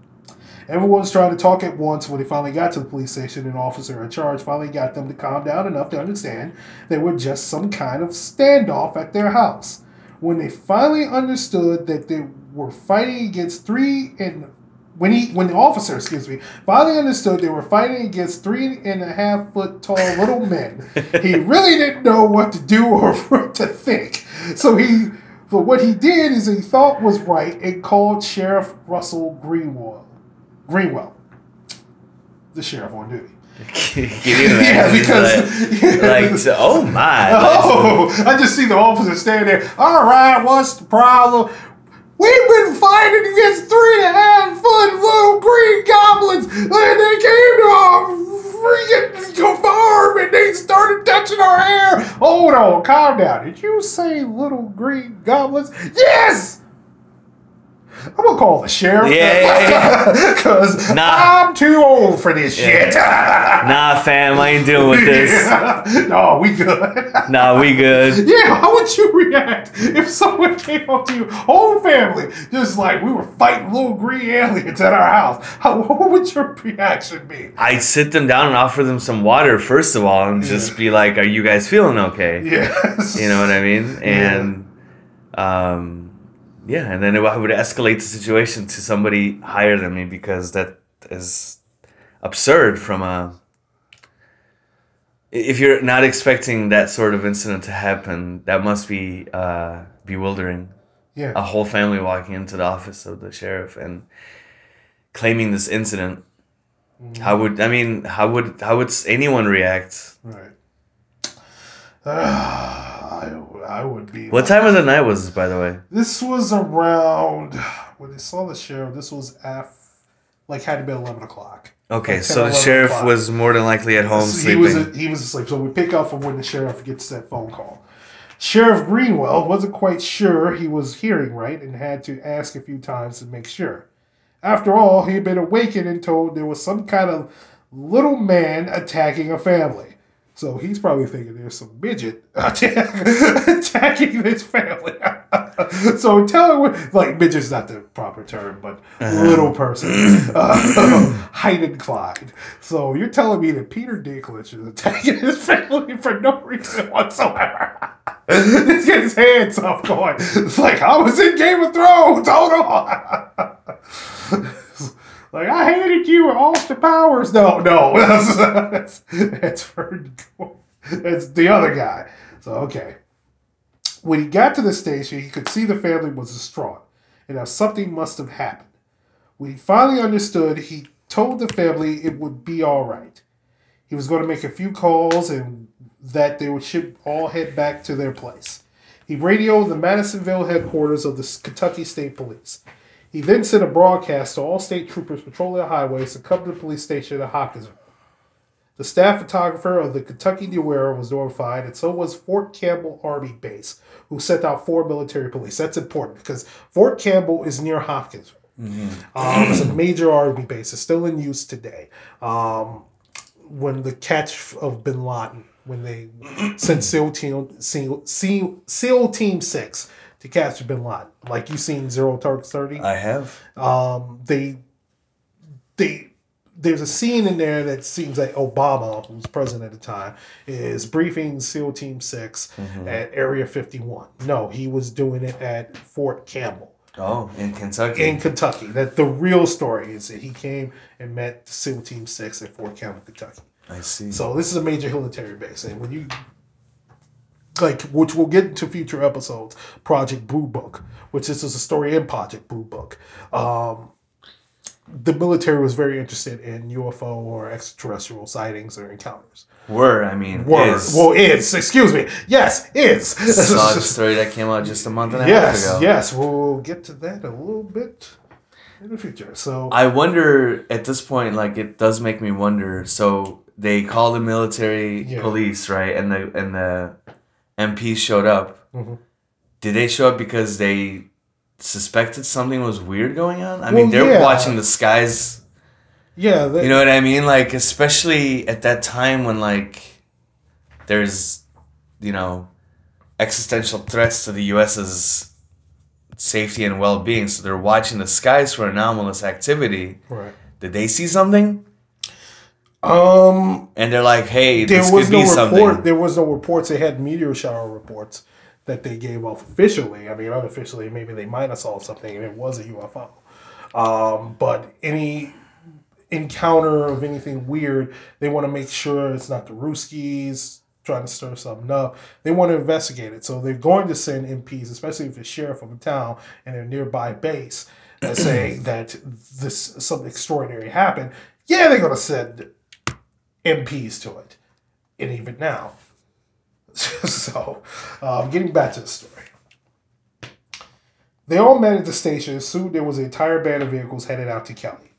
Everyone was trying to talk at once when they finally got to the police station. An officer in charge finally got them to calm down enough to understand they were just some kind of standoff at their house. When they finally understood that they were fighting against three and when he when the officer, excuse me, finally understood they were fighting against three and a half foot tall little men, he really didn't know what to do or what to think. So he, but what he did is he thought was right and called Sheriff Russell Greenwell, Greenwell, the sheriff on duty. Imagine? because- like, like, so- oh my. Oh, I just see the officer standing there. All right, what's the problem? We've been fighting against three and a half foot little green goblins, and they came to our freaking farm and they started touching our hair. Hold on, calm down. Did you say little green goblins? Yes. I'm gonna call the sheriff. Yeah, yeah, Because Nah. I'm too old for this shit. nah, fam, I ain't dealing with this. no, we good. Nah, we good. Yeah, how would you react if someone came up to you, whole family, just like we were fighting little green aliens at our house? How, what would your reaction be? I'd sit them down and offer them some water first of all, and just be like, "Are you guys feeling okay?" Yes. You know what I mean? And um, yeah, and then I would escalate the situation to somebody higher than me because that is absurd. From a if you're not expecting that sort of incident to happen, that must be uh, bewildering. Yeah. A whole family walking into the office of the sheriff and claiming this incident. How would I mean? How would how would anyone react? Right. I, I would be. What like- time of the night was this, by the way? This was around when they saw the sheriff. This was af, like had to be eleven o'clock. Okay, Like 10, so the sheriff o'clock. was more than likely at home he sleeping. was he was asleep. So we pick up from when the sheriff gets that phone call. Sheriff Greenwell wasn't quite sure he was hearing right and had to ask a few times to make sure. After all, he had been awakened and told there was some kind of little man attacking a family. So he's probably thinking there's some midget attacking this family. so tell him, like, midget's not the proper term, but little person. Uh, height inclined. So you're telling me that Peter Dinklage is attacking his family for no reason whatsoever. He's getting his hands up going. It's like, I was in Game of Thrones. Hold on. Like, I hated you with Austin Powers. No, no. That's, that's, Ferd- that's the other guy. So, okay. When he got to the station, he could see the family was distraught and that something must have happened. When he finally understood, he told the family it would be all right. He was going to make a few calls and that they would should all head back to their place. He radioed the Madisonville headquarters of the Kentucky State Police. He then sent a broadcast to all state troopers patrolling the highways to come to the police station at Hopkinsville. The staff photographer of the Kentucky New Era was notified, and so was Fort Campbell Army Base, who sent out four military police. That's important because Fort Campbell is near Hopkinsville. Um, it's a major army base. It's still in use today. Um, when the catch of Bin Laden, when they sent SEAL Team SEAL, SEAL, SEAL Team Six to capture Bin Laden, like you've seen Zero Dark Thirty I have. um, they they there's a scene in there that seems like Obama, who was president at the time, is briefing SEAL Team 6 at Area 51. No, he was doing it at Fort Campbell Oh, in Kentucky. in Kentucky. That the real story is that he came and met SEAL Team 6 at Fort Campbell, Kentucky. I see. So this is a major military base, and when you like, which we'll get into future episodes, Project Blue Book, which this is a story in Project Blue Book. Um, the military was very interested in UFO or extraterrestrial sightings or encounters. Were I mean Were is well is excuse me yes is saw the story that came out just a month and a yes half ago. yes we'll get to that a little bit in the future. So I wonder at this point, like it does make me wonder. So they call the military Yeah. police, right? And the and the MP showed up. Mhm. Did they show up because they suspected something was weird going on? I Well, mean, they're yeah. watching the skies. yeah, they, You know what I mean? Like especially at that time when like there's you know existential threats to the U.S.'s safety and well-being. So they're watching the skies for anomalous activity. right. Did they see something? Um, And they're like, "Hey, there this was could no be report. something." There was no reports. They had meteor shower reports that they gave off officially. I mean, unofficially, maybe they might have saw something and it was a UFO. Um, but any encounter of anything weird, they want to make sure it's not the Ruskies trying to stir something up. They want to investigate it. So they're going to send MPs, especially if it's sheriff of a town and a nearby base, that say that this something extraordinary happened. Yeah, they're going to send MPs to it. And even now. so, um, getting back to the story. They all met at the station. Soon there was an entire band of vehicles headed out to Kelly.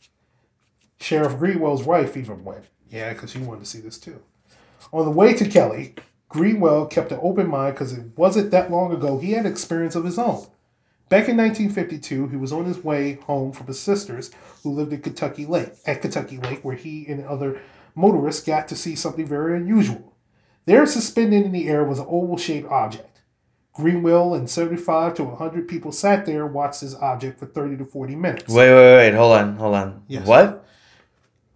Sheriff Greenwell's wife even went. Yeah, because she wanted to see this too. On the way to Kelly, Greenwell kept an open mind because it wasn't that long ago he had experience of his own. Back in 1952, he was on his way home from his sisters, who lived in Kentucky Lake, at Kentucky Lake, where he and other motorists got to see something very unusual. There, suspended in the air, was an oval-shaped object. Greenwell and 75 to 100 people sat there and watched this object for 30 to 40 minutes. Wait, wait, wait. Hold on, hold on. Yes. What?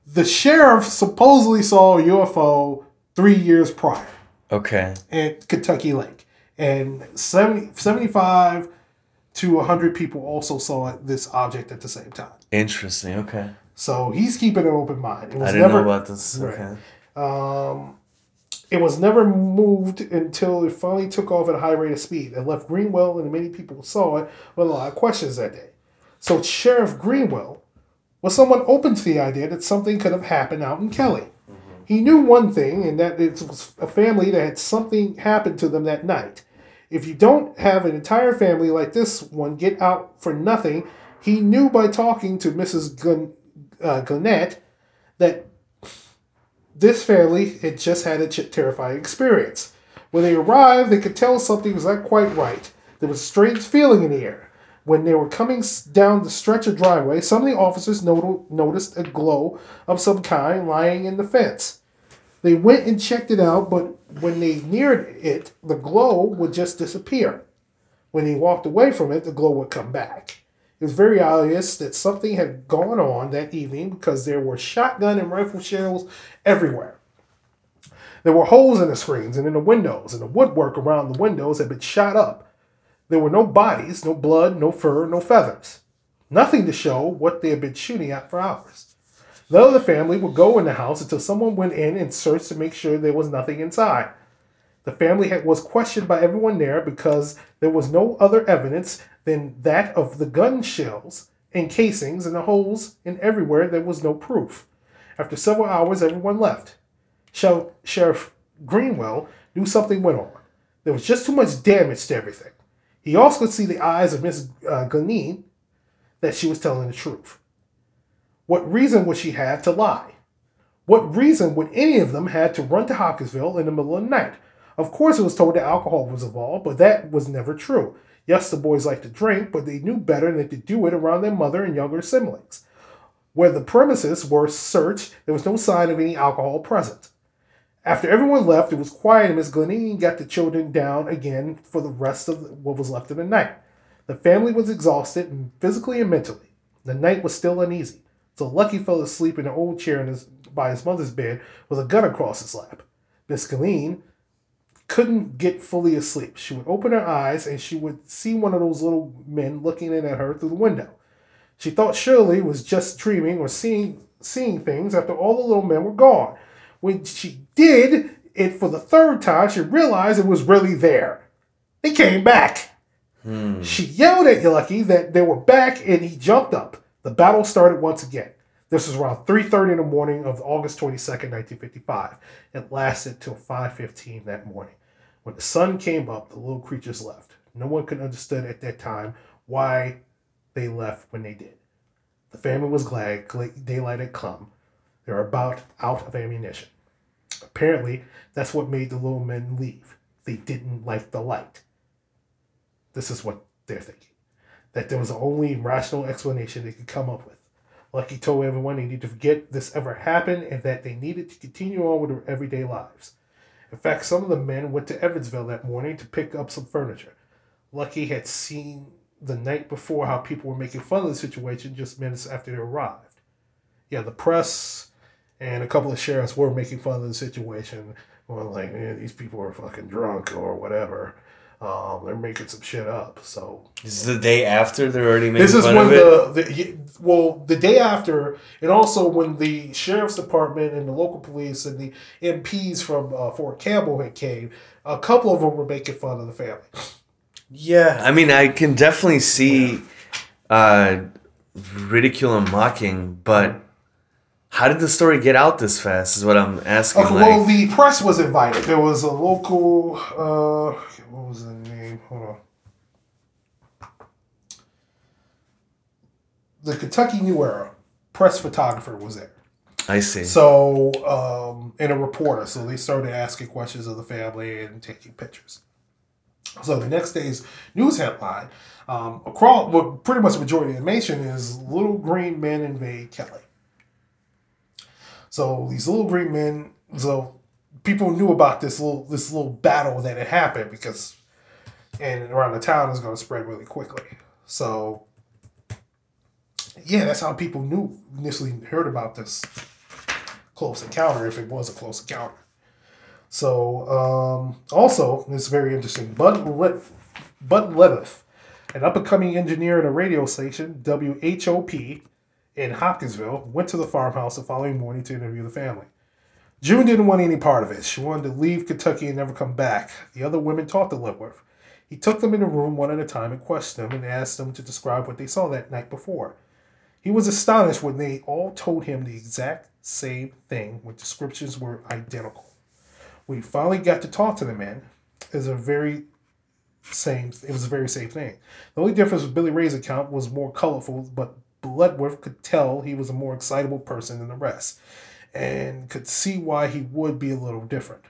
The sheriff supposedly saw a UFO three years prior Okay. at Kentucky Lake. And 70, 75 to 100 people also saw this object at the same time. Interesting. Okay. So he's keeping an open mind. It was I didn't never, know about this. Right. Okay. Um, it was never moved until it finally took off at a high rate of speed and left Greenwell and many people saw it with a lot of questions that day. So Sheriff Greenwell was someone open to the idea that something could have happened out in Kelly. He knew one thing, and that it was a family that had something happen to them that night. If you don't have an entire family like this one get out for nothing, he knew by talking to Mrs. Gun, uh, Gannett that this family had just had a terrifying experience. When they arrived, they could tell something was not quite right. There was a strange feeling in the air. When they were coming down the stretch of driveway, some of the officers not- noticed a glow of some kind lying in the fence. They went and checked it out, but when they neared it, the glow would just disappear. When they walked away from it, the glow would come back. It was very obvious that something had gone on that evening because there were shotgun and rifle shells everywhere. There were holes in the screens and in the windows, and the woodwork around the windows had been shot up. There were no bodies, no blood, no fur, no feathers. Nothing to show what they had been shooting at for hours. The family would go in the house until someone went in and searched to make sure there was nothing inside. The family had, was questioned by everyone there because there was no other evidence than that of the gun shells and casings and the holes, and everywhere there was no proof. After several hours, everyone left. Sheriff Greenwell knew something went on. There was just too much damage to everything. He also could see the eyes of Miss uh, that she was telling the truth. What reason would she have to lie? What reason would any of them have to run to Hopkinsville in the middle of the night? Of course, it was told that alcohol was involved, but that was never true. Yes, the boys liked to drink, but they knew better than to do it around their mother and younger siblings. Where the premises were searched, there was no sign of any alcohol present. After everyone left, it was quiet, and Miss Gleneen got the children down again for the rest of what was left of the night. The family was exhausted, physically and mentally. The night was still uneasy, so Lucky fell asleep in an old chair his, by his mother's bed with a gun across his lap. Miss Gleneen couldn't get fully asleep. She would open her eyes, and she would see one of those little men looking in at her through the window. She thought Shirley was just dreaming or seeing seeing things after all the little men were gone. When she did it for the third time, she realized it was really there. They came back. Hmm. She yelled at Lucky that they were back, and he jumped up. The battle started once again. This was around 3.30 in the morning of August 22nd, 1955. It lasted till 5.15 that morning. When the sun came up, the little creatures left. No one could understand at that time why they left when they did. The family was glad daylight had come. They were about out of ammunition. Apparently, that's what made the little men leave. They didn't like the light. This is what they're thinking. That there was the only rational explanation they could come up with. Lucky told everyone they needed to forget this ever happened and that they needed to continue on with their everyday lives. In fact, some of the men went to Evansville that morning to pick up some furniture. Lucky had seen the night before how people were making fun of the situation just minutes after they arrived. Yeah, the press and a couple of sheriffs were making fun of the situation, going like, "Man, these people are fucking drunk or whatever." Um, they're making some shit up. So This is the day after they're already making this is fun when of it. the, the well the day after, and also when the sheriff's department and the local police and the MPs from uh, Fort Campbell had came. A couple of them were making fun of the family. Yeah, I mean, I can definitely see uh, ridicule and mocking, but how did the story get out this fast? Is what I'm asking. Okay, like, well, the press was invited. There was a local. Uh, what was the name? Hold on. The Kentucky New Era press photographer was there. I see. So, um, and a reporter. So they started asking questions of the family and taking pictures. So the next day's news headline, um, across, well, pretty much the majority of the nation is little green men invade Kelly. So these little green men, so people knew about this little this little battle that had happened because, and around the town is going to spread really quickly. So, yeah, that's how people knew initially heard about this close encounter if it was a close encounter. So um, also, it's very interesting. Bud Le- Bud Levitt, an up and coming engineer at a radio station, WHOP, in Hopkinsville, went to the farmhouse the following morning to interview the family. June didn't want any part of it. She wanted to leave Kentucky and never come back. The other women talked to Ledwith. He took them in a room one at a time and questioned them and asked them to describe what they saw that night before. He was astonished when they all told him the exact same thing, with descriptions were identical. He finally got to talk to the men, it was a very same. It was a very same thing. The only difference with Billy Ray's account was more colorful, but Ledwith could tell he was a more excitable person than the rest, and could see why he would be a little different.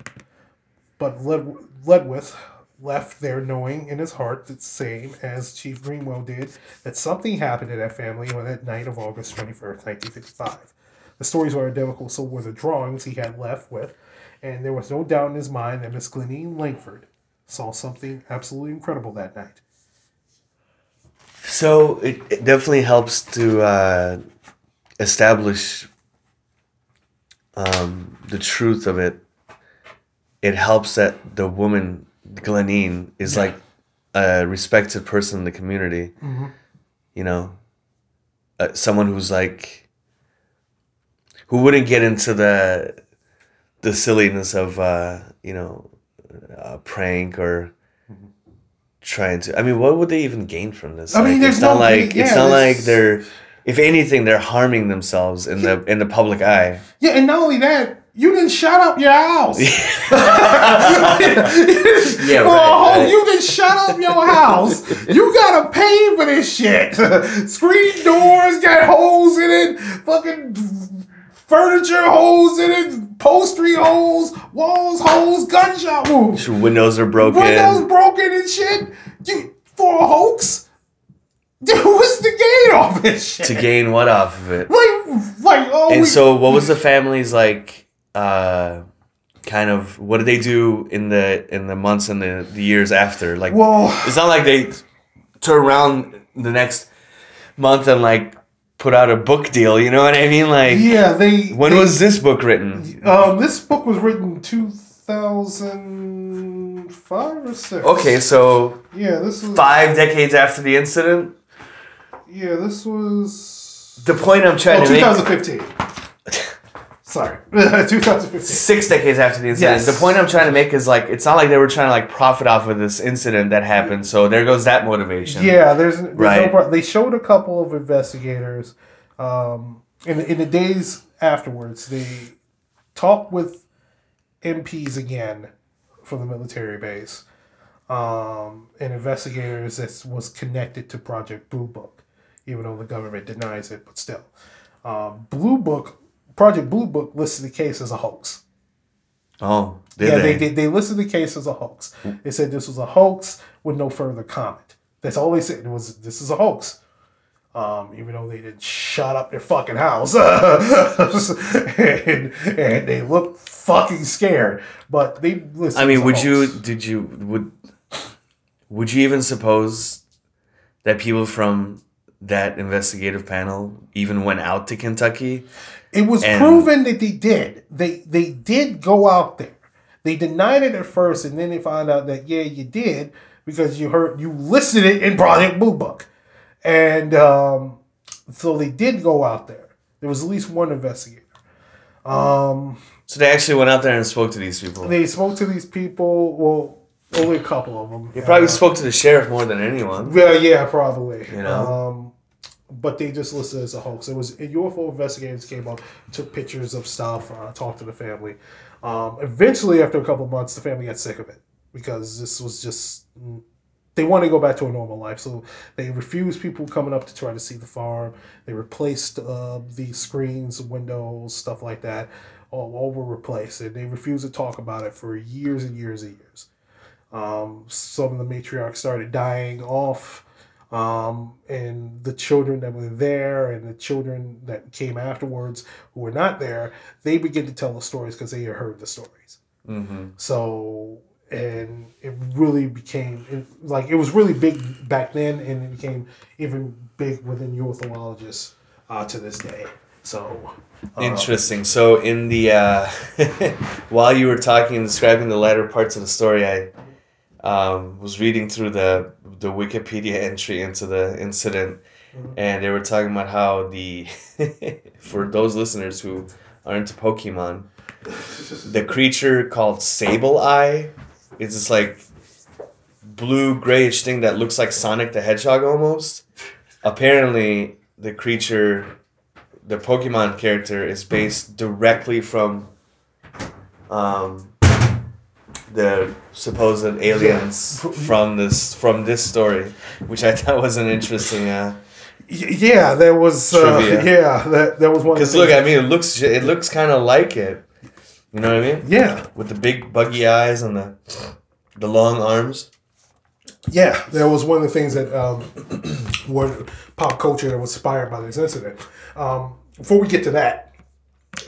But Led- Ledwith left there knowing in his heart the same as Chief Greenwell did that something happened to that family on that night of August 21st, 1955. The stories were identical, so were the drawings he had left with, and there was no doubt in his mind that Miss Glenine Lankford saw something absolutely incredible that night. So it, it definitely helps to uh, establish um, the truth of it. It helps that the woman Glenine is like a respected person in the community. You know, uh, someone who's like who wouldn't get into the the silliness of uh, you know a prank or trying to. I mean, what would they even gain from this? I mean, there's it's not like yeah, it's not like they're. If anything, they're harming themselves in the in the public eye. Yeah, and not only that, you didn't shut up your house. Yeah, right, whole- right. You didn't shut up your house. You gotta pay for this shit. Screen doors got holes in it. Fucking furniture holes in it. Upholstery holes. Walls holes. Gunshot wounds. Windows are broken. Windows broken and shit. You for a hoax? What's the gain off this shit? to gain what off of it? like, like, oh, And we- so, what was the family's like? Uh, kind of. What did they do in the in the months and the, the years after? Like, well, it's not like they turn around the next month and like put out a book deal. You know what I mean? Like, yeah, they. when they- was this book written? Um, this book was written two thousand five or six. Okay, so Yeah, this was. five decades after the incident. Yeah, this was. The point I'm trying Oh, to make. 2015. Sorry, 2015. Six decades after the incident. Yes. The point I'm trying to make is like it's not like they were trying to like profit off of this incident that happened. So there goes that motivation. Yeah, there's, there's no Right. pro- They showed a couple of investigators, um, in in the days afterwards. They talked with MPs again from the military base, um, and investigators that was connected to Project Blue Book, even though the government denies it, but still, um, Blue Book, Project Blue Book listed the case as a hoax. Oh, did yeah, they? they, they listed the case as a hoax. They said this was a hoax with no further comment. That's all they said. It was this is a hoax. Um, even though they didn't shut up their fucking house, and, and they looked fucking scared. But they listed. I mean, would you? Did you? Would? Would you even suppose that people from that investigative panel even went out to Kentucky? It was and- proven that they did. They they did go out there. They denied it at first, and then they found out that yeah, you did. because you heard you listed it in Project Blue Book, and um, so they did go out there. There was at least one investigator. Um, So they actually went out there and spoke to these people. they spoke to these people. Well, only a couple of them. They probably spoke to the sheriff more than anyone. Yeah, yeah, probably. You know? Um, but they just listed as a hoax. It was UFO investigators came up, took pictures of stuff, uh, talked to the family. Um, eventually, after a couple months, the family got sick of it because this was just they want to go back to a normal life. So they refused people coming up to try to see the farm. They replaced uh, the screens, windows, stuff like that. All, all were replaced, and they refused to talk about it for years and years and years. Um, some of the matriarchs started dying off, um, and the children that were there and the children that came afterwards who were not there, they begin to tell the stories because they had heard the stories. Mm-hmm. So, and it really became it, like it was really big back then, and it became even big within ufologists uh, to this day. So, uh, Interesting. So in the uh, while you were talking and describing the latter parts of the story, I um, was reading through the the Wikipedia entry into the incident, and they were talking about how the for those listeners who are into Pokemon, the creature called Sableye is this like blue grayish thing that looks like Sonic the Hedgehog almost. Apparently, the creature, the Pokemon character, is based directly from um, the supposed aliens Yeah. from this from this story, which I thought was an interesting. Uh, yeah, there was uh, yeah that that was one. of Because look, I mean, it looks it looks kind of like it. You know what I mean? yeah, With the big buggy eyes and the the long arms. Yeah, that was one of the things that um, were pop culture that was inspired by this incident. Um, before we get to that,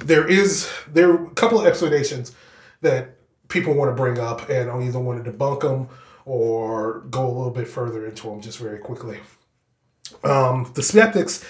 there is there are a couple of explanations that people want to bring up, and I either want to debunk them or go a little bit further into them just very quickly. Um, the skeptics